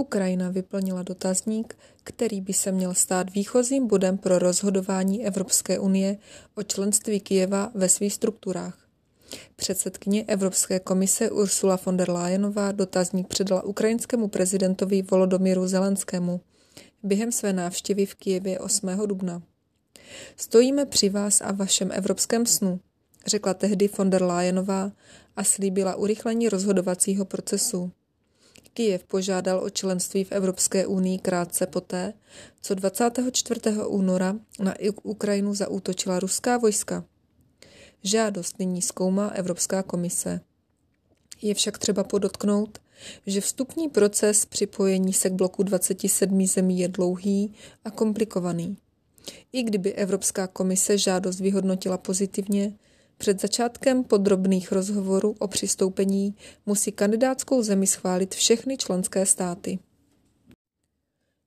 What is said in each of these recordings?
Ukrajina vyplnila dotazník, který by se měl stát výchozím bodem pro rozhodování Evropské unie o členství Kijeva ve svých strukturách. Předsedkyně Evropské komise Ursula von der Leyenová dotazník předala ukrajinskému prezidentovi Volodomíru Zelenskému během své návštěvy v Kijevě 8. dubna. Stojíme při vás a vašem evropském snu, řekla tehdy von der Leyenová a slíbila urychlení rozhodovacího procesu. Kijev požádal o členství v Evropské unii krátce poté, co 24. února na Ukrajinu zaútočila ruská vojska. Žádost nyní zkoumá Evropská komise. Je však třeba podotknout, že vstupní proces připojení se k bloku 27 zemí je dlouhý a komplikovaný. I kdyby Evropská komise žádost vyhodnotila pozitivně, před začátkem podrobných rozhovorů o přistoupení musí kandidátskou zemi schválit všechny členské státy.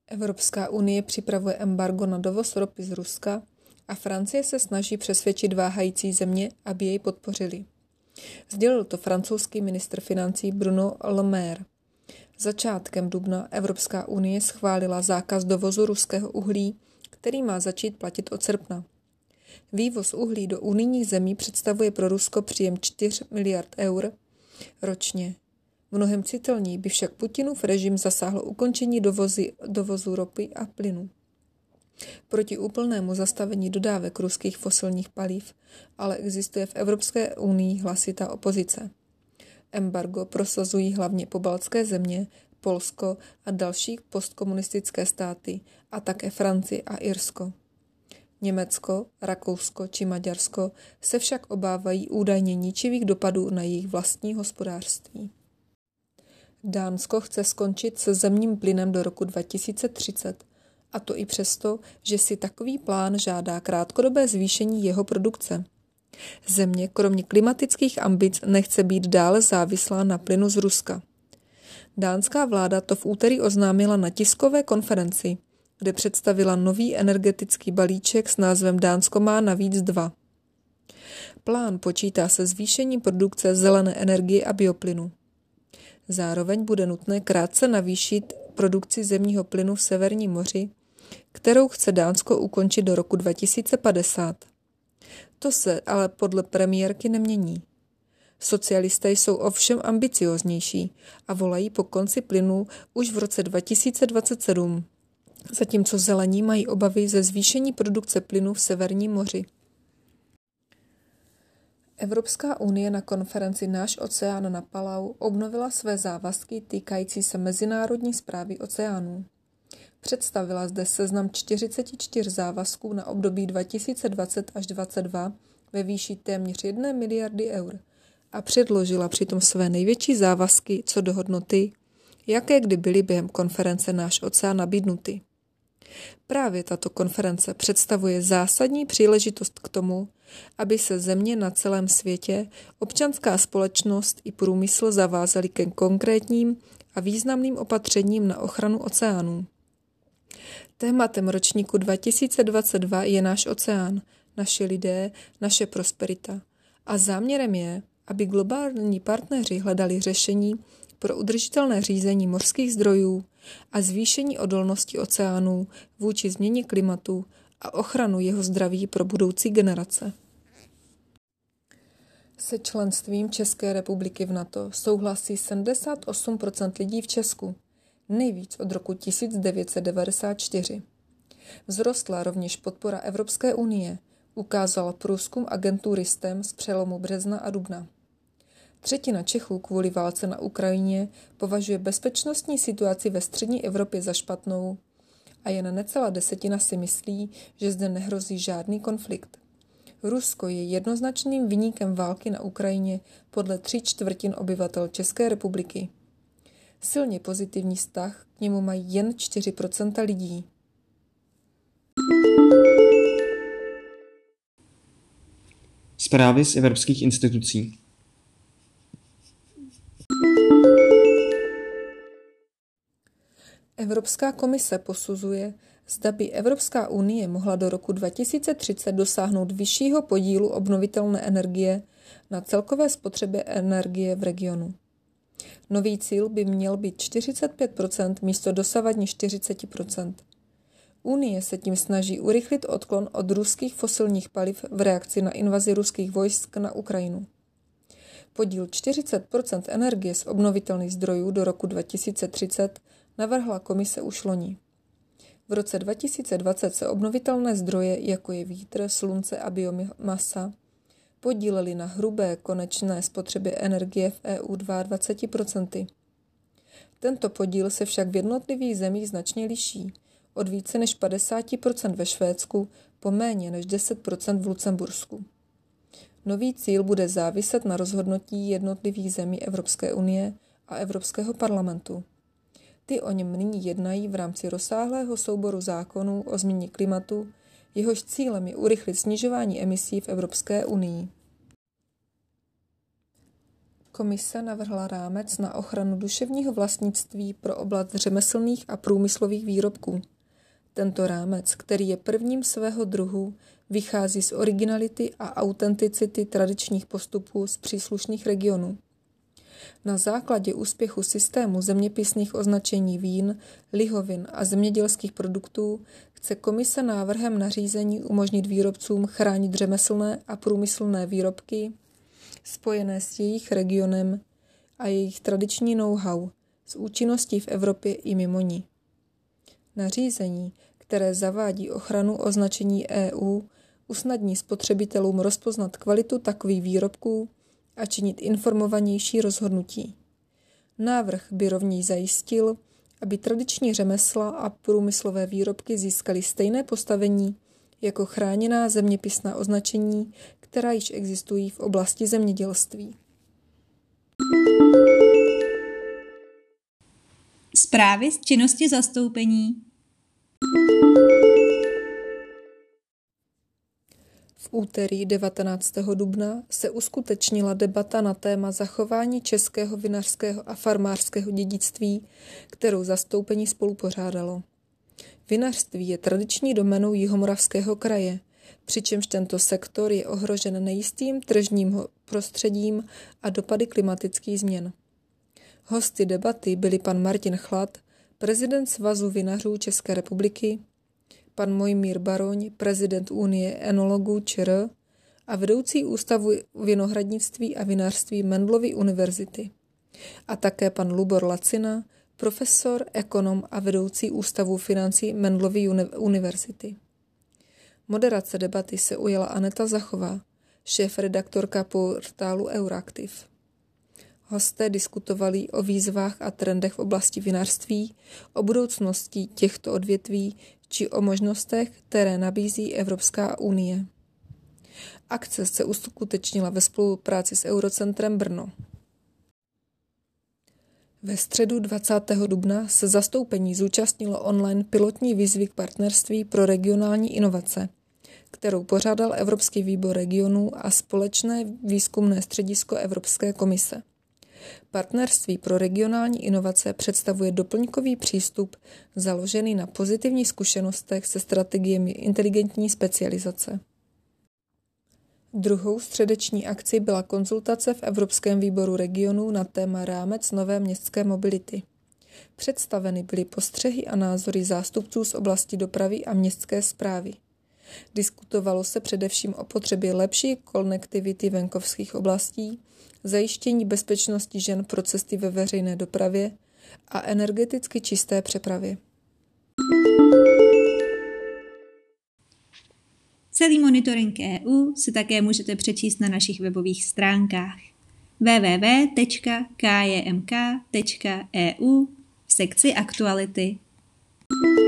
Evropská unie připravuje embargo na dovoz ropy z Ruska a Francie se snaží přesvědčit váhající země, aby jej podpořili. Sdělil to francouzský ministr financí Bruno Le Maire. Začátkem dubna Evropská unie schválila zákaz dovozu ruského uhlí, který má začít platit od srpna. Vývoz uhlí do unijních zemí představuje pro Rusko příjem 4 miliard eur ročně. Mnohem citelněji by však Putinův režim zasáhlo ukončení dovozy, dovozu ropy a plynu. Proti úplnému zastavení dodávek ruských fosilních paliv ale existuje v Evropské unii hlasitá opozice. Embargo prosazují hlavně pobaltské země, Polsko a další postkomunistické státy a také Francie a Irsko. Německo, Rakousko či Maďarsko se však obávají údajně ničivých dopadů na jejich vlastní hospodářství. Dánsko chce skončit se zemním plynem do roku 2030, a to i přesto, že si takový plán žádá krátkodobé zvýšení jeho produkce. Země kromě klimatických ambic nechce být dále závislá na plynu z Ruska. Dánská vláda to v úterý oznámila na tiskové konferenci – kde představila nový energetický balíček s názvem Dánsko má navíc dva. Plán počítá se zvýšením produkce zelené energie a bioplynu. Zároveň bude nutné krátce navýšit produkci zemního plynu v Severním moři, kterou chce Dánsko ukončit do roku 2050. To se ale podle premiérky nemění. Socialisté jsou ovšem ambicioznější a volají po konci plynu už v roce 2027 zatímco zelení mají obavy ze zvýšení produkce plynu v Severním moři. Evropská unie na konferenci Náš oceán na Palau obnovila své závazky týkající se mezinárodní zprávy oceánů. Představila zde seznam 44 závazků na období 2020 až 2022 ve výši téměř 1 miliardy eur a předložila přitom své největší závazky co do hodnoty, jaké kdy byly během konference Náš oceán nabídnuty. Právě tato konference představuje zásadní příležitost k tomu, aby se země na celém světě, občanská společnost i průmysl zavázali ke konkrétním a významným opatřením na ochranu oceánů. Tématem ročníku 2022 je náš oceán, naše lidé, naše prosperita. A záměrem je, aby globální partneři hledali řešení pro udržitelné řízení mořských zdrojů, a zvýšení odolnosti oceánů vůči změně klimatu a ochranu jeho zdraví pro budoucí generace. Se členstvím České republiky v NATO souhlasí 78% lidí v Česku, nejvíc od roku 1994. Vzrostla rovněž podpora Evropské unie, ukázal průzkum agentury STEM z přelomu března a dubna. Třetina Čechů kvůli válce na Ukrajině považuje bezpečnostní situaci ve střední Evropě za špatnou a jen necelá desetina si myslí, že zde nehrozí žádný konflikt. Rusko je jednoznačným vyníkem války na Ukrajině podle tří čtvrtin obyvatel České republiky. Silně pozitivní vztah k němu mají jen 4% lidí. zprávy z evropských institucí. Evropská komise posuzuje, zda by Evropská unie mohla do roku 2030 dosáhnout vyššího podílu obnovitelné energie na celkové spotřebě energie v regionu. Nový cíl by měl být 45% místo dosavadní 40% Unie se tím snaží urychlit odklon od ruských fosilních paliv v reakci na invazi ruských vojsk na Ukrajinu. Podíl 40% energie z obnovitelných zdrojů do roku 2030 navrhla komise už loni. V roce 2020 se obnovitelné zdroje, jako je vítr, slunce a biomasa, podílely na hrubé konečné spotřebě energie v EU 22%. Tento podíl se však v jednotlivých zemích značně liší, od více než 50% ve Švédsku po méně než 10% v Lucembursku. Nový cíl bude záviset na rozhodnutí jednotlivých zemí Evropské unie a Evropského parlamentu. Ty o něm nyní jednají v rámci rozsáhlého souboru zákonů o změně klimatu, jehož cílem je urychlit snižování emisí v Evropské unii. Komise navrhla rámec na ochranu duševního vlastnictví pro oblast řemeslných a průmyslových výrobků. Tento rámec, který je prvním svého druhu, vychází z originality a autenticity tradičních postupů z příslušných regionů. Na základě úspěchu systému zeměpisných označení vín, lihovin a zemědělských produktů chce komise návrhem nařízení umožnit výrobcům chránit řemeslné a průmyslné výrobky spojené s jejich regionem a jejich tradiční know-how s účinností v Evropě i mimo ní. Nařízení, které zavádí ochranu označení EU, usnadní spotřebitelům rozpoznat kvalitu takových výrobků a činit informovanější rozhodnutí. Návrh by rovněž zajistil, aby tradiční řemesla a průmyslové výrobky získaly stejné postavení jako chráněná zeměpisná označení, která již existují v oblasti zemědělství. Zprávy z činnosti zastoupení úterý 19. dubna se uskutečnila debata na téma zachování českého vinařského a farmářského dědictví, kterou zastoupení spolupořádalo. Vinařství je tradiční domenou Jihomoravského kraje, přičemž tento sektor je ohrožen nejistým tržním prostředím a dopady klimatických změn. Hosty debaty byli pan Martin Chlad, prezident Svazu vinařů České republiky, pan Mojmír Baroň, prezident Unie enologů ČR a vedoucí ústavu vinohradnictví a vinařství Mendlovy univerzity. A také pan Lubor Lacina, profesor, ekonom a vedoucí ústavu financí Mendlovy univerzity. Moderace debaty se ujala Aneta Zachová, šéf-redaktorka portálu Euraktiv. Hosté diskutovali o výzvách a trendech v oblasti vinařství, o budoucnosti těchto odvětví či o možnostech, které nabízí Evropská unie. Akce se uskutečnila ve spolupráci s Eurocentrem Brno. Ve středu 20. dubna se zastoupení zúčastnilo online pilotní výzvy k partnerství pro regionální inovace, kterou pořádal Evropský výbor regionů a společné výzkumné středisko Evropské komise. Partnerství pro regionální inovace představuje doplňkový přístup založený na pozitivních zkušenostech se strategiemi inteligentní specializace. Druhou středeční akcí byla konzultace v Evropském výboru regionů na téma rámec nové městské mobility. Představeny byly postřehy a názory zástupců z oblasti dopravy a městské zprávy. Diskutovalo se především o potřebě lepší konektivity venkovských oblastí, zajištění bezpečnosti žen pro cesty ve veřejné dopravě a energeticky čisté přepravě. Celý monitoring EU si také můžete přečíst na našich webových stránkách www.kjmk.eu v sekci aktuality. thank you